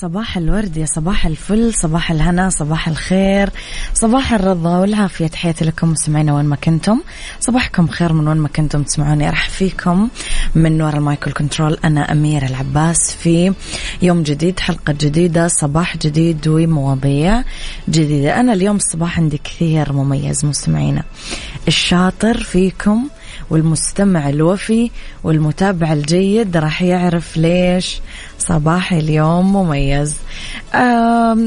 صباح الورد يا صباح الفل صباح الهنا صباح الخير صباح الرضا والعافية. تحياتي لكم مستمعينا وين ما كنتم. صباحكم خير من وين ما كنتم تسمعوني. راح فيكم من وراء المايكل كنترول أنا أميرة العباس في يوم جديد حلقة جديدة صباح جديد ومواضيع جديدة. أنا اليوم الصباح عندي كثير مميز مستمعينا. الشاطر فيكم والمستمع الوفي والمتابع الجيد راح يعرف ليش صباح اليوم مميز.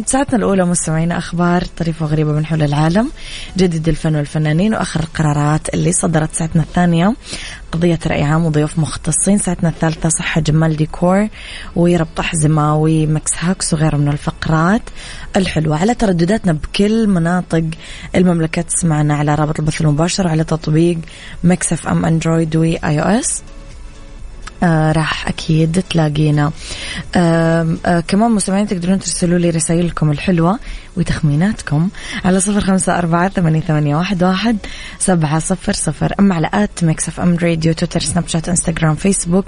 ساعتنا الأولى مستمعينا أخبار طريفة وغريبة من حول العالم. جديد الفن والفنانين وآخر القرارات اللي صدرت ساعتنا الثانية. قضية رأي عام وضيوف مختصين. ساعتنا الثالثة صحة جمال ديكور وربط أحزمة و mix hacks وغيره من الفقرات الحلوة. على تردداتنا بكل مناطق المملكة تسمعنا على رابط البث المباشر على تطبيق Mix FM Android و iOS. آه راح أكيد تلاقينا. آه كمان مستمعين تقدرون ترسلوا لي رسائلكم الحلوة وتخميناتكم على صفر خمسة أربعة ثمانية, واحد سبعة صفر صفر. أما على at Mix FM Radio Twitter Snapchat Instagram Facebook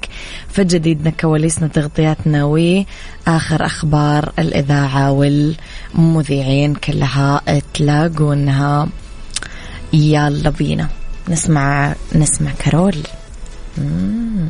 فجديدنا كواليسنا تغطياتنا وآخر أخبار الإذاعة والمذيعين كلها تلاقونها. يلا بينا. نسمع نسمع كارول. مم.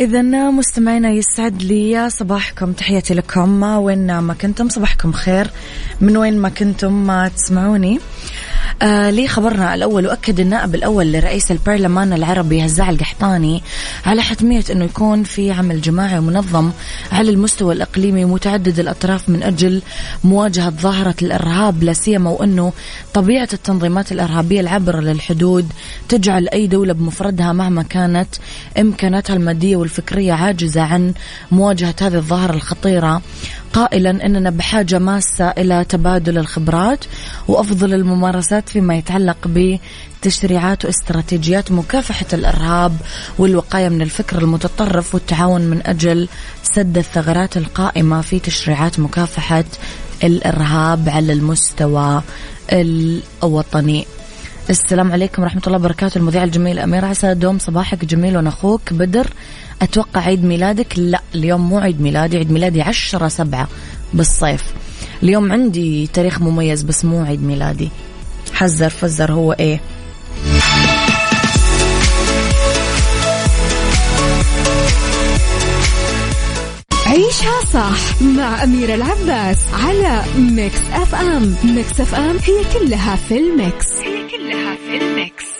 إذا مستمعينا يسعد لي صباحكم. تحياتي لكم. وين ما كنتم صباحكم خير. من وين ما كنتم ما تسمعوني. آه خبرنا الأول وأكد النائب الأول لرئيس البرلمان العربي هزاع القحطاني على حتمية أنه يكون في عمل جماعي ومنظم على المستوى الإقليمي متعدد الأطراف من أجل مواجهة ظاهرة الإرهاب لا سيما وأنه طبيعة التنظيمات الإرهابية العابرة للحدود تجعل أي دولة بمفردها مهما كانت إمكاناتها المادية والفكرية عاجزة عن مواجهة هذه الظاهرة الخطيرة. قائلا إننا بحاجة ماسة إلى تبادل الخبرات وأفضل الممارسات فيما يتعلق بتشريعات واستراتيجيات مكافحة الإرهاب والوقاية من الفكر المتطرف والتعاون من أجل سد الثغرات القائمة في تشريعات مكافحة الإرهاب على المستوى الوطني. السلام عليكم ورحمة الله وبركاته. المذيعة الجميلة أميرة عسى دوم صباحك جميل وأنا أخوك بدر أتوقع عيد ميلادك؟ لا اليوم مو عيد ميلادي عيد ميلادي عشرة سبعة بالصيف. اليوم عندي تاريخ مميز بس مو عيد ميلادي. حذر فزر هو إيه. عيشها صح مع أميرة العباس على Mix FM. Mix FM هي كلها في ال mix. هي كلها في الميكس.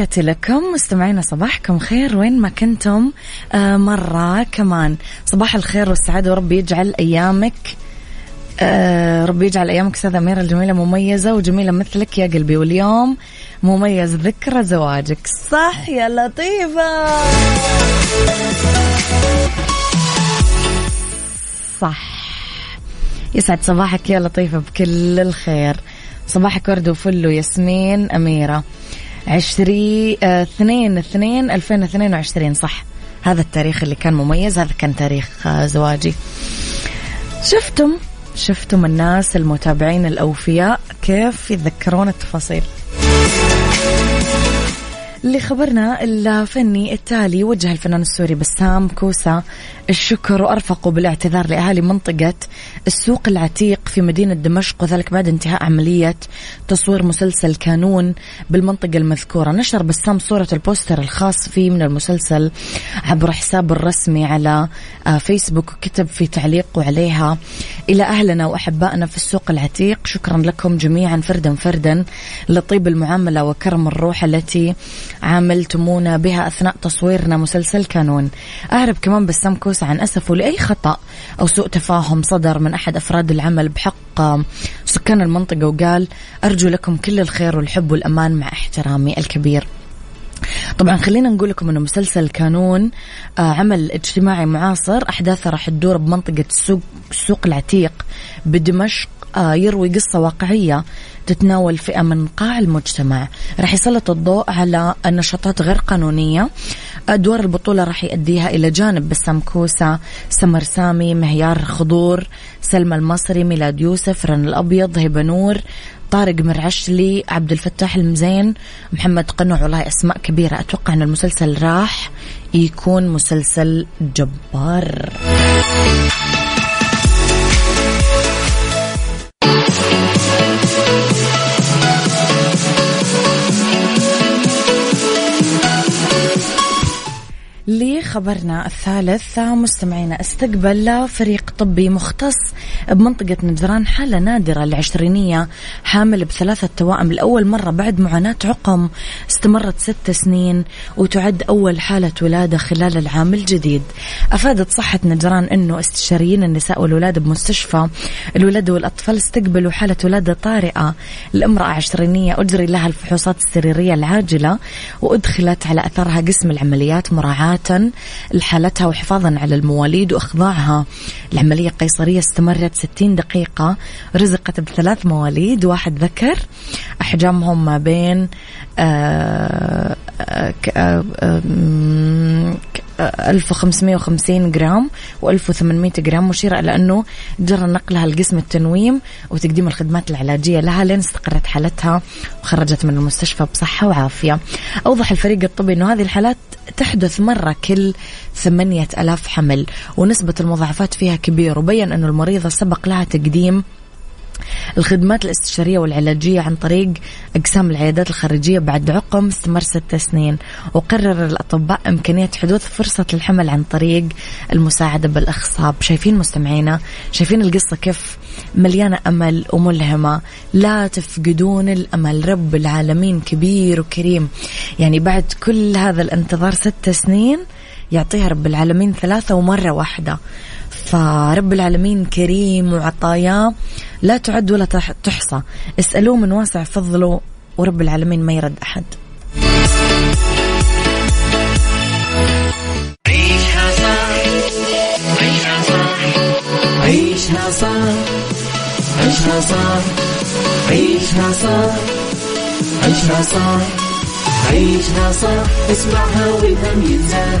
تحياتي لكم. مستمعينا صباحكم خير وين ما كنتم. آه مرة كمان. صباح الخير والسعادة ورب يجعل أيامك آه ربي يجعل أيامك أستاذة أميرة الجميلة مميزة وجميلة مثلك يا قلبي. واليوم مميز ذكرى زواجك. صح يا لطيفة. صح. يسعد صباحك يا لطيفة بكل الخير. صباحك ورد وفل وياسمين أميرة. عشري آه، اثنين اثنين ألفين اثنين وعشرين صح. هذا التاريخ اللي كان مميز هذا كان تاريخ آه، زواجي. شفتم شفتم الناس المتابعين الأوفياء كيف يتذكرون التفاصيل؟ لخبرنا الفني التالي وجه الفنان السوري بسام كوسا الشكر وأرفقوا بالاعتذار لأهالي منطقة السوق العتيق في مدينة دمشق وذلك بعد انتهاء عملية تصوير مسلسل كانون بالمنطقة المذكورة. نشر بسام صورة البوستر الخاص فيه من المسلسل عبر حسابه الرسمي على آه، فيسبوك وكتب في تعليقه عليها. إلى أهلنا وأحبائنا في السوق العتيق شكرا لكم جميعا فردا فردا لطيب المعاملة وكرم الروح التي عاملتمونا بها أثناء تصويرنا مسلسل كانون. أعرب كمان بسام كوسة عن أسفه لأي خطأ أو سوء تفاهم صدر من أحد أفراد العمل بحق سكان المنطقة وقال أرجو لكم كل الخير والحب والأمان مع احترامي الكبير. طبعا خلينا نقول لكم إنه مسلسل كانون آه عمل اجتماعي معاصر. أحداثه راح تدور بمنطقة السوق السوق العتيق بدمشق آه يروي قصة واقعية. تتناول فئة من قاع المجتمع. راح يسلط الضوء على النشاطات غير قانونية. أدوار البطولة راح يأديها إلى جانب بسام كوسة سمر سامي مهيار خضور سلمى المصري ميلاد يوسف رن الأبيض هبة نور طارق مرعشلي عبد الفتاح المزين محمد قنوع والله أسماء كبيرة. أتوقع أن المسلسل راح يكون مسلسل جبار. لخبرنا الثالث مستمعينا استقبل فريق طبي مختص بمنطقة نجران حالة نادرة العشرينية حامل بثلاثة توائم لأول مرة بعد معاناة عقم استمرت ست سنين وتعد أول حالة ولادة خلال العام الجديد. أفادت صحة نجران أنه استشاريين النساء والولادة بمستشفى الولادة والأطفال استقبلوا حالة ولادة طارئة. لامرأة عشرينية أجري لها الفحوصات السريرية العاجلة وأدخلت على أثرها قسم العمليات مراعاة لحالتها وحفاظا على المواليد وإخضاعها. العملية القيصرية استمرت 60 دقيقة. رزقت بثلاث مواليد. واحد ذكر أحجامهم ما بين آه، آه، آه، 1550 جرام و1800 جرام مشيرة إلى أنه جرى نقلها لقسم التنويم وتقديم الخدمات العلاجية لها لين استقرت حالتها وخرجت من المستشفى بصحة وعافية. أوضح الفريق الطبي أنه هذه الحالات تحدث مرة كل ثمانية ألاف حمل ونسبة المضاعفات فيها كبير وبين أن المريضة سبق لها تقديم الخدمات الاستشارية والعلاجية عن طريق أقسام العيادات الخارجية بعد عقم استمر ست سنين. وقرر الأطباء إمكانية حدوث فرصة الحمل عن طريق المساعدة بالإخصاب. شايفين مستمعينا؟ شايفين القصة كيف مليانة أمل وملهمة. لا تفقدون الأمل. رب العالمين كبير وكريم. يعني بعد كل هذا الانتظار ست سنين يعطيها رب العالمين ثلاثة ومرة واحدة. فرب العالمين كريم وعطاياه لا تعد ولا تحصى. اسألوه من واسع فضله ورب العالمين ما يرد أحد. عيشها صح عيشها صح عيشها صح عيشها صح عيشها صح عيشها صح عيشها صح اسمعها والهم ينزاح.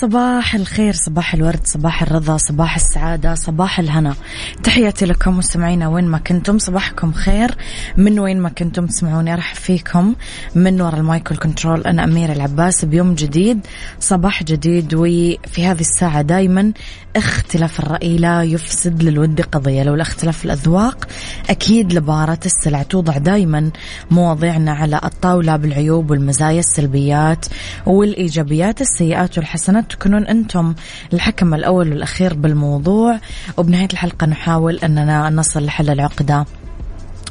صباح الخير صباح الورد صباح الرضا صباح السعادة صباح الهنا. تحياتي لكم مستمعينا وين ما كنتم صباحكم خير. من وين ما كنتم تسمعوني أرحب فيكم. من وراء ال mic وال control أنا أميرة العباس. بيوم جديد صباح جديد وفي هذه الساعة دايما اختلاف الرأي لا يفسد للود قضية. لولا اختلاف الأذواق أكيد لبارت السلع توضع دايما مواضيعنا على الطاولة بالعيوب والمزايا السلبيات والإيجابيات السيئات والحسنات. تكونون أنتم الحكم الأول والأخير بالموضوع. وبنهاية الحلقة نحاول أننا نصل لحل العقدة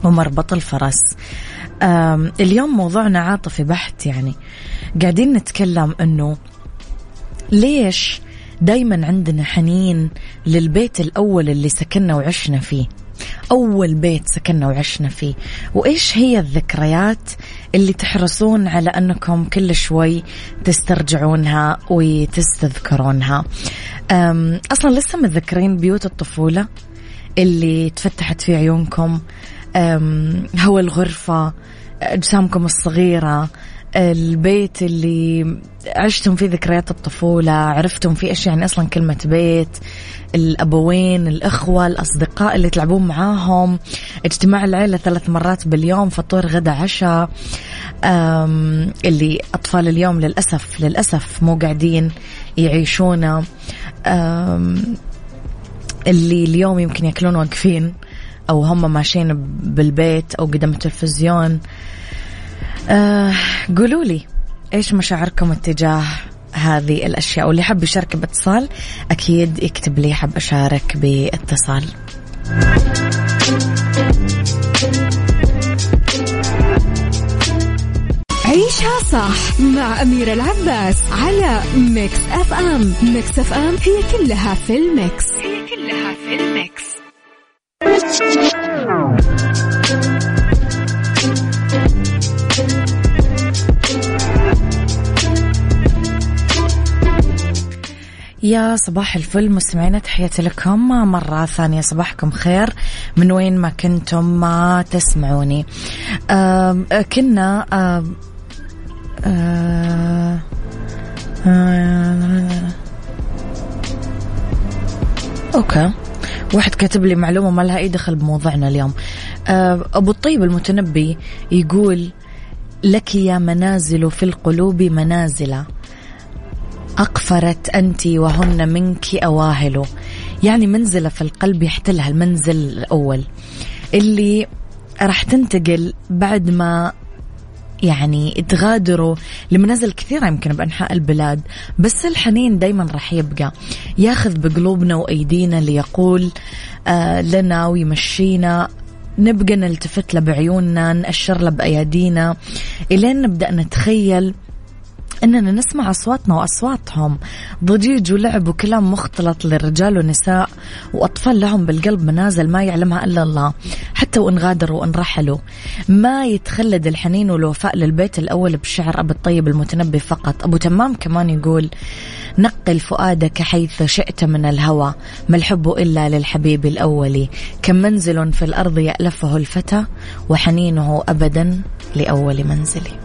ومربط الفرس اليوم موضوعنا عاطفي بحت يعني. قاعدين نتكلم أنه ليش دايما عندنا حنين للبيت الأول اللي سكننا وعشنا فيه؟ أول بيت سكننا وعشنا فيه. وإيش هي الذكريات اللي تحرصون على أنكم كل شوي تسترجعونها وتستذكرونها. أصلا لسه متذكرين بيوت الطفولة اللي تفتحت في عيونكم. هو الغرفة أجسامكم الصغيرة البيت اللي عشتم فيه ذكريات الطفولة عرفتم فيه إيش يعني أصلا كلمة بيت الأبوين الأخوة الأصدقاء اللي تلعبون معاهم. اجتماع العيلة ثلاث مرات باليوم فطور غدا عشاء. اللي أطفال اليوم للأسف للأسف مو قاعدين يعيشونه. اللي اليوم يمكن ياكلون واقفين أو هم ماشيين بالبيت أو قدام التلفزيون. آه قولوا لي إيش مشاعركم اتجاه هذه الأشياء؟ واللي حب يشارك باتصال أكيد يكتب لي حب أشارك باتصال. عيشها صح مع أميرة العباس على Mix FM. Mix FM هي كلها في ال mix. هي كلها في ال mix. يا صباح الفل مستمعينا تحياتي لكم. مرة ثانية صباحكم خير. من وين ما كنتم ما تسمعوني. آه كنا آه آه آه أوكي. واحد كاتب لي معلومة ما لها أي دخل بموضوعنا اليوم. آه أبو الطيب المتنبي يقول لك يا منازل في القلوب منازل أقفرت أنت وهن منك أواهل. يعني منزلة في القلب يحتلها المنزل الأول. اللي راح تنتقل بعد ما يعني تغادروا. لمنازل كثيرة يمكن بأنحاء البلاد. بس الحنين دايما راح يبقى. ياخذ بقلوبنا وأيدينا ليقول آه لنا ويمشينا. نبقى نلتفت له بعيوننا نأشر له بأيادينا. إلين نبدأ نتخيل اننا نسمع أصواتنا وأصواتهم. ضجيج ولعب وكلام مختلط للرجال والنساء وأطفال لهم بالقلب منازل ما يعلمها إلا الله حتى وإن غادروا وإن رحلوا. ما يتخلد الحنين والوفاء للبيت الأول بشعر أبو الطيب المتنبي فقط. أبو تمام كمان يقول نقل فؤادك حيث شئت من الهوى ما الحب إلا للحبيب الأول. كم منزل في الأرض يألفه الفتى وحنينه ابدا لأول منزلي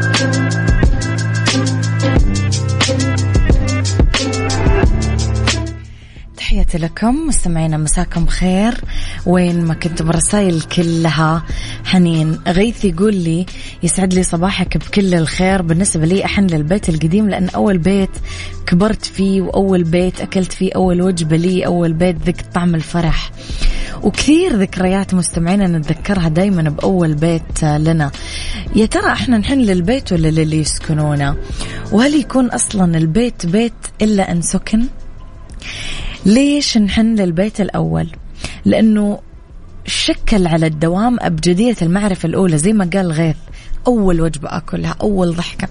تحياتي لكم. مستمعينا مساكم خير. وين ما كنتم الرسائل كلها حنين. غيث يقول لي يسعد لي صباحك بكل الخير. بالنسبة لي أحن للبيت القديم لأن أول بيت كبرت فيه وأول بيت أكلت فيه أول وجبة لي أول بيت ذقت طعم الفرح. وكثير ذكريات مستمعينا نتذكرها دايما بأول بيت لنا. يا ترى أحنا نحن للبيت ولا للي يسكنونه؟ وهل يكون أصلا البيت بيت إلا أن سكن؟ ليش نحن للبيت الأول؟ لأنه شكل على الدوام أبجدية المعرفة الأولى زي ما قال غيث أول وجبة أكلها أول ضحكة.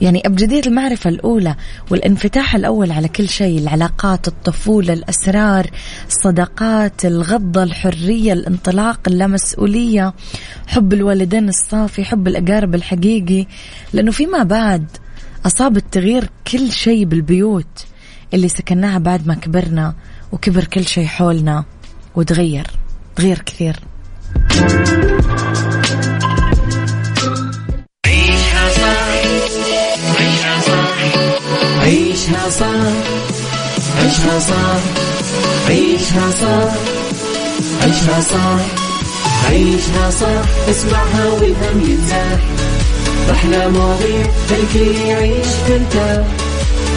يعني أبجدية المعرفة الأولى والانفتاح الأول على كل شيء العلاقات الطفولة الأسرار الصداقات الغضة الحرية الانطلاق اللامسؤولية حب الوالدين الصافي حب الأقارب الحقيقي. لأنه فيما بعد أصاب التغيير كل شيء بالبيوت. اللي سكناها بعد ما كبرنا وكبر كل شيء حولنا وتغير تغير كثير. عيشها صح عيشها صح عيشها صح عيشها صح عيشها صح عيشها صح عيشها صح اسمعها والهم ينزاح أحلى مواضيع خلي يعيش ترتاح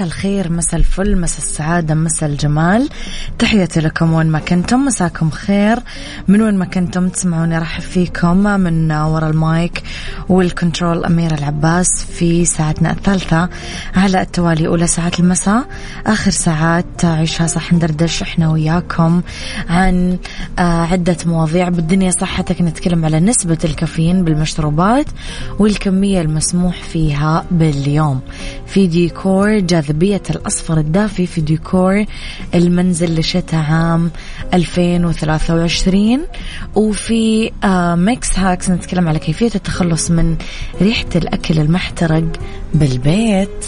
مساء الخير مساء الفل مساء السعادة مساء الجمال. تحياتي لكم وين ما كنتم مساكم خير. من وين ما كنتم تسمعوني رحب فيكم من وراء المايك والكنترول أميرة العباس في ساعتنا الثالثة على التوالي أولى ساعات المساء. آخر ساعات عيشها صح ندردش إحنا وياكم عن آه، عدة مواضيع. بالدنيا صحتك نتكلم على نسبة الكافيين بالمشروبات والكمية المسموح فيها باليوم. في ديكور جاذبية الأصفر الدافي في ديكور المنزل لشتاء عام 2023 وفي آه mix hacks نتكلم على كيفية التخلص من ريحة الأكل المحترق بالبيت.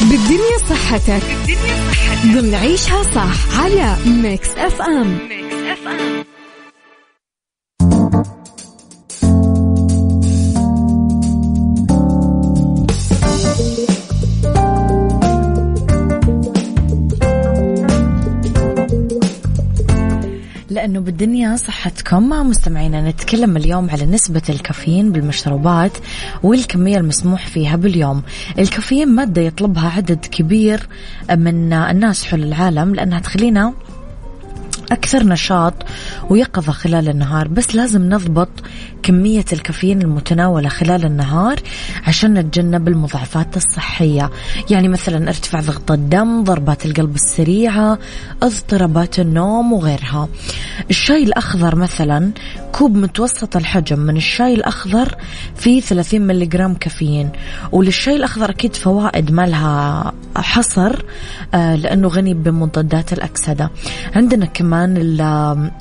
بالدنيا صحتك. بالدنيا صحتك. ضمن عيشها صح على Mix FM. Mix FM. لأنه بالدنيا صحتكم. مع مستمعينا نتكلم اليوم على نسبة الكافيين بالمشروبات والكمية المسموح فيها باليوم. الكافيين مادة يطلبها عدد كبير من الناس حول العالم لأنها تخلينا أكثر نشاط ويقظة خلال النهار. بس لازم نضبط كمية الكافيين المتناولة خلال النهار عشان نتجنب المضاعفات الصحية. يعني مثلا ارتفاع ضغط الدم ضربات القلب السريعة اضطرابات النوم وغيرها. الشاي الأخضر مثلا كوب متوسط الحجم من الشاي الأخضر فيه 30 ملغرام كافيين. وللشاي الأخضر أكيد فوائد ما لها حصر آه، لأنه غني بمضادات الأكسدة. عندنا كمان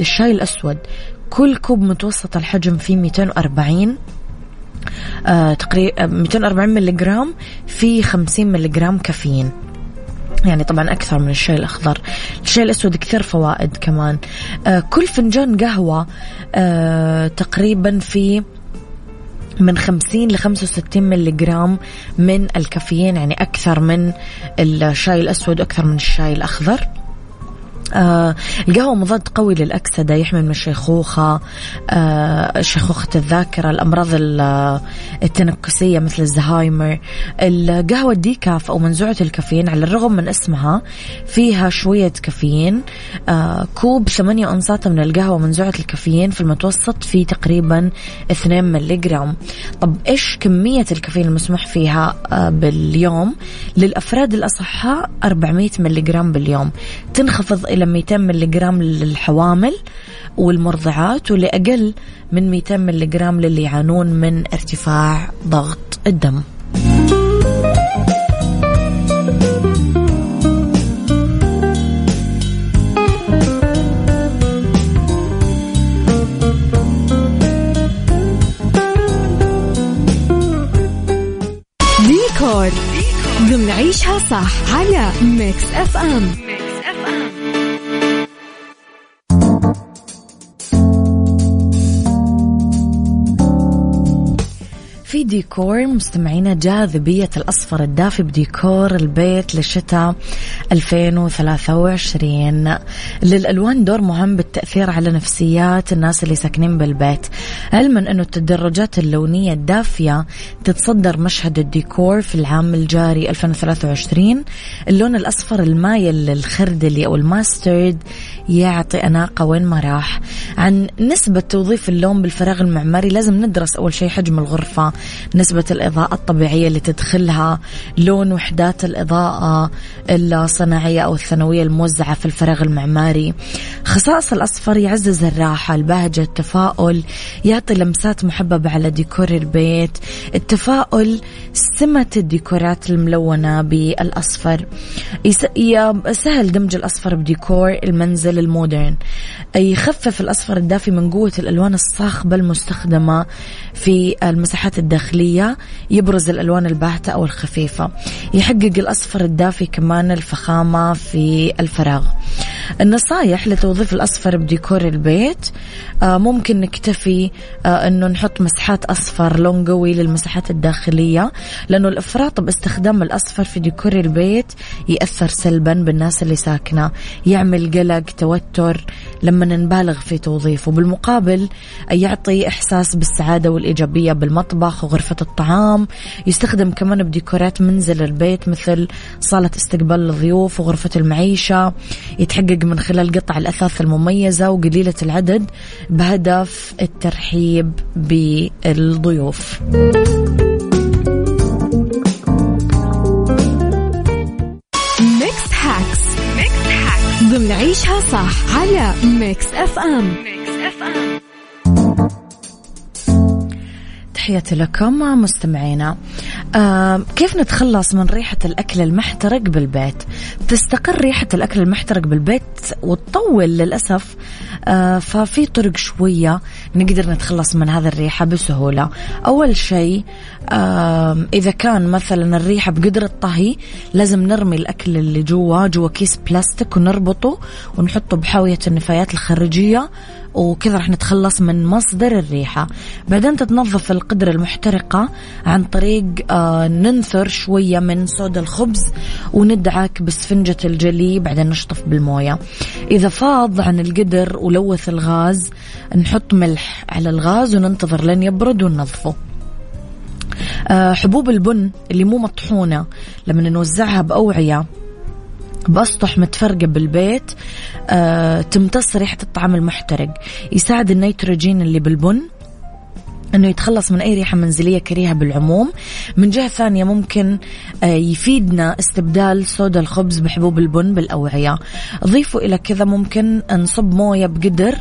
الشاي الأسود. كل كوب متوسط الحجم فيه 240 آه تقريبا 240 ملغرام في 50 ملغرام كافيين. يعني طبعا أكثر من الشاي الأخضر. الشاي الأسود كثير فوائد كمان. آه كل فنجان قهوة آه تقريبا في من 50 ل 65 ملي جرام من الكافيين يعني أكثر من الشاي الأسود وأكثر من الشاي الأخضر. آه القهوة مضاد قوي للأكسدة يحمي من الشيخوخة آه شيخوخة الذاكرة الأمراض التنكسية مثل الزهايمر. القهوة الديكاف أو منزوعة الكافيين على الرغم من اسمها فيها شوية كافيين. آه كوب ثمانية أنصات من القهوة منزوعة الكافيين في المتوسط في تقريبا 2 ملي جرام طب إيش كمية الكافيين المسموح فيها باليوم؟ للأفراد الأصحاء 400 ملي جرام باليوم. تنخفض إلى 200 ملغ للحوامل والمرضعات ولأقل من 200 ملغ للي يعانون من ارتفاع ضغط الدم. ديكور. ضمن عيشها صح على Mix FM Mix FM. في ديكور مستمعينا جاذبية الأصفر الدافي بديكور البيت للشتاء 2023 للألوان دور مهم بالتأثير على نفسيات الناس اللي ساكنين بالبيت. علما أنه التدرجات اللونية الدافية تتصدر مشهد الديكور في العام الجاري 2023 اللون الأصفر المايل للخردلي أو ال mustard يعطي أناقة وين ما راح. عن نسبة توظيف اللون بالفراغ المعماري لازم ندرس أول شيء حجم الغرفة. نسبة الإضاءة الطبيعية اللي تدخلها لون وحدات الإضاءة الصناعية أو الثانوية الموزعة في الفراغ المعماري. خصائص الأصفر يعزز الراحة البهجة التفاؤل يعطي لمسات محببة على ديكور البيت التفاؤل سمة الديكورات الملونة بالأصفر. سهل دمج الأصفر بديكور المنزل المودرن. يخفف الأصفر الدافي من قوة الألوان الصاخبة المستخدمة في المساحات الداخلية يبرز الألوان الباهتة أو الخفيفة. يحقق الأصفر الدافي كمان الفخامة في الفراغ. النصايح لتوظيف الأصفر بديكور البيت آه، ممكن نكتفي آه، أنه نحط مساحات أصفر لون قوي للمساحات الداخلية لأنه الإفراط باستخدام الأصفر في ديكور البيت يأثر سلبا بالناس اللي ساكنة. يعمل قلق توتر لما نبالغ في توظيفه بالمقابل يعطي إحساس بالسعادة والإيجابية بالمطبخ وغرفة الطعام يستخدم كمان بديكورات منزل البيت مثل صالة استقبال الضيوف وغرفة المعيشة يتحقق من خلال قطع الأثاث المميزة وقليلة العدد بهدف الترحيب بالضيوف. ضمن عيشها صح على Mix FM تحياتي لكم مستمعينا. آه كيف نتخلص من ريحة الأكل المحترق بالبيت؟ تستقر ريحة الأكل المحترق بالبيت وتطول للأسف ففي طرق شوية نقدر نتخلص من هذه الريحة بسهولة. أول شيء آه إذا كان مثلا الريحة بقدر الطهي لازم نرمي الأكل اللي جوا جوا كيس بلاستيك ونربطه ونحطه بحاوية النفايات الخارجية وكذا راح نتخلص من مصدر الريحة. بعدين تتنظف القدرة المحترقة عن طريق آه ننثر شوية من صودا الخبز وندعك بسفنجة الجلي بعدين نشطف بالموية. إذا فاض عن القدر ولوث الغاز. نحط ملح على الغاز وننتظر لين يبرد وننظفه. آه حبوب البن اللي مو مطحونة لما نوزعها بأوعية بأسطح متفرقة بالبيت آه تمتص ريحة الطعام المحترق. يساعد النيتروجين اللي بالبن إنه يتخلص من أي ريحة منزلية كريهة بالعموم. من جهة ثانية ممكن آه، يفيدنا استبدال صودا الخبز بحبوب البن بالأوعية. ضيفوا إلى كذا ممكن نصب موية بقدر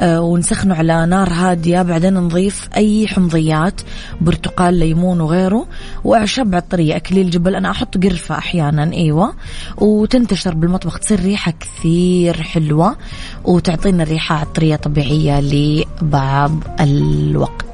آه، ونسخنه على نار هادية. بعدين نضيف أي حمضيات برتقال ليمون وغيره. وأعشاب عطرية اكليل جبل أنا أحط قرفة أحيانا إيوه. وتنتشر بالمطبخ تصير ريحة كثير حلوة وتعطينا ريحه عطرية طبيعية لبعض الوقت.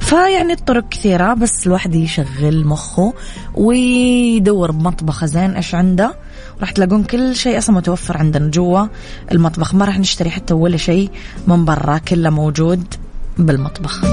فيعني الطرق كثيرة بس الواحد يشغل مخه ويدور بمطبخه زين. إيش عنده؟ راح تلاقون كل شيء أصلا متوفر عندنا جوا المطبخ. ما راح نشتري حتى ولا شيء من برا كله موجود بالمطبخ.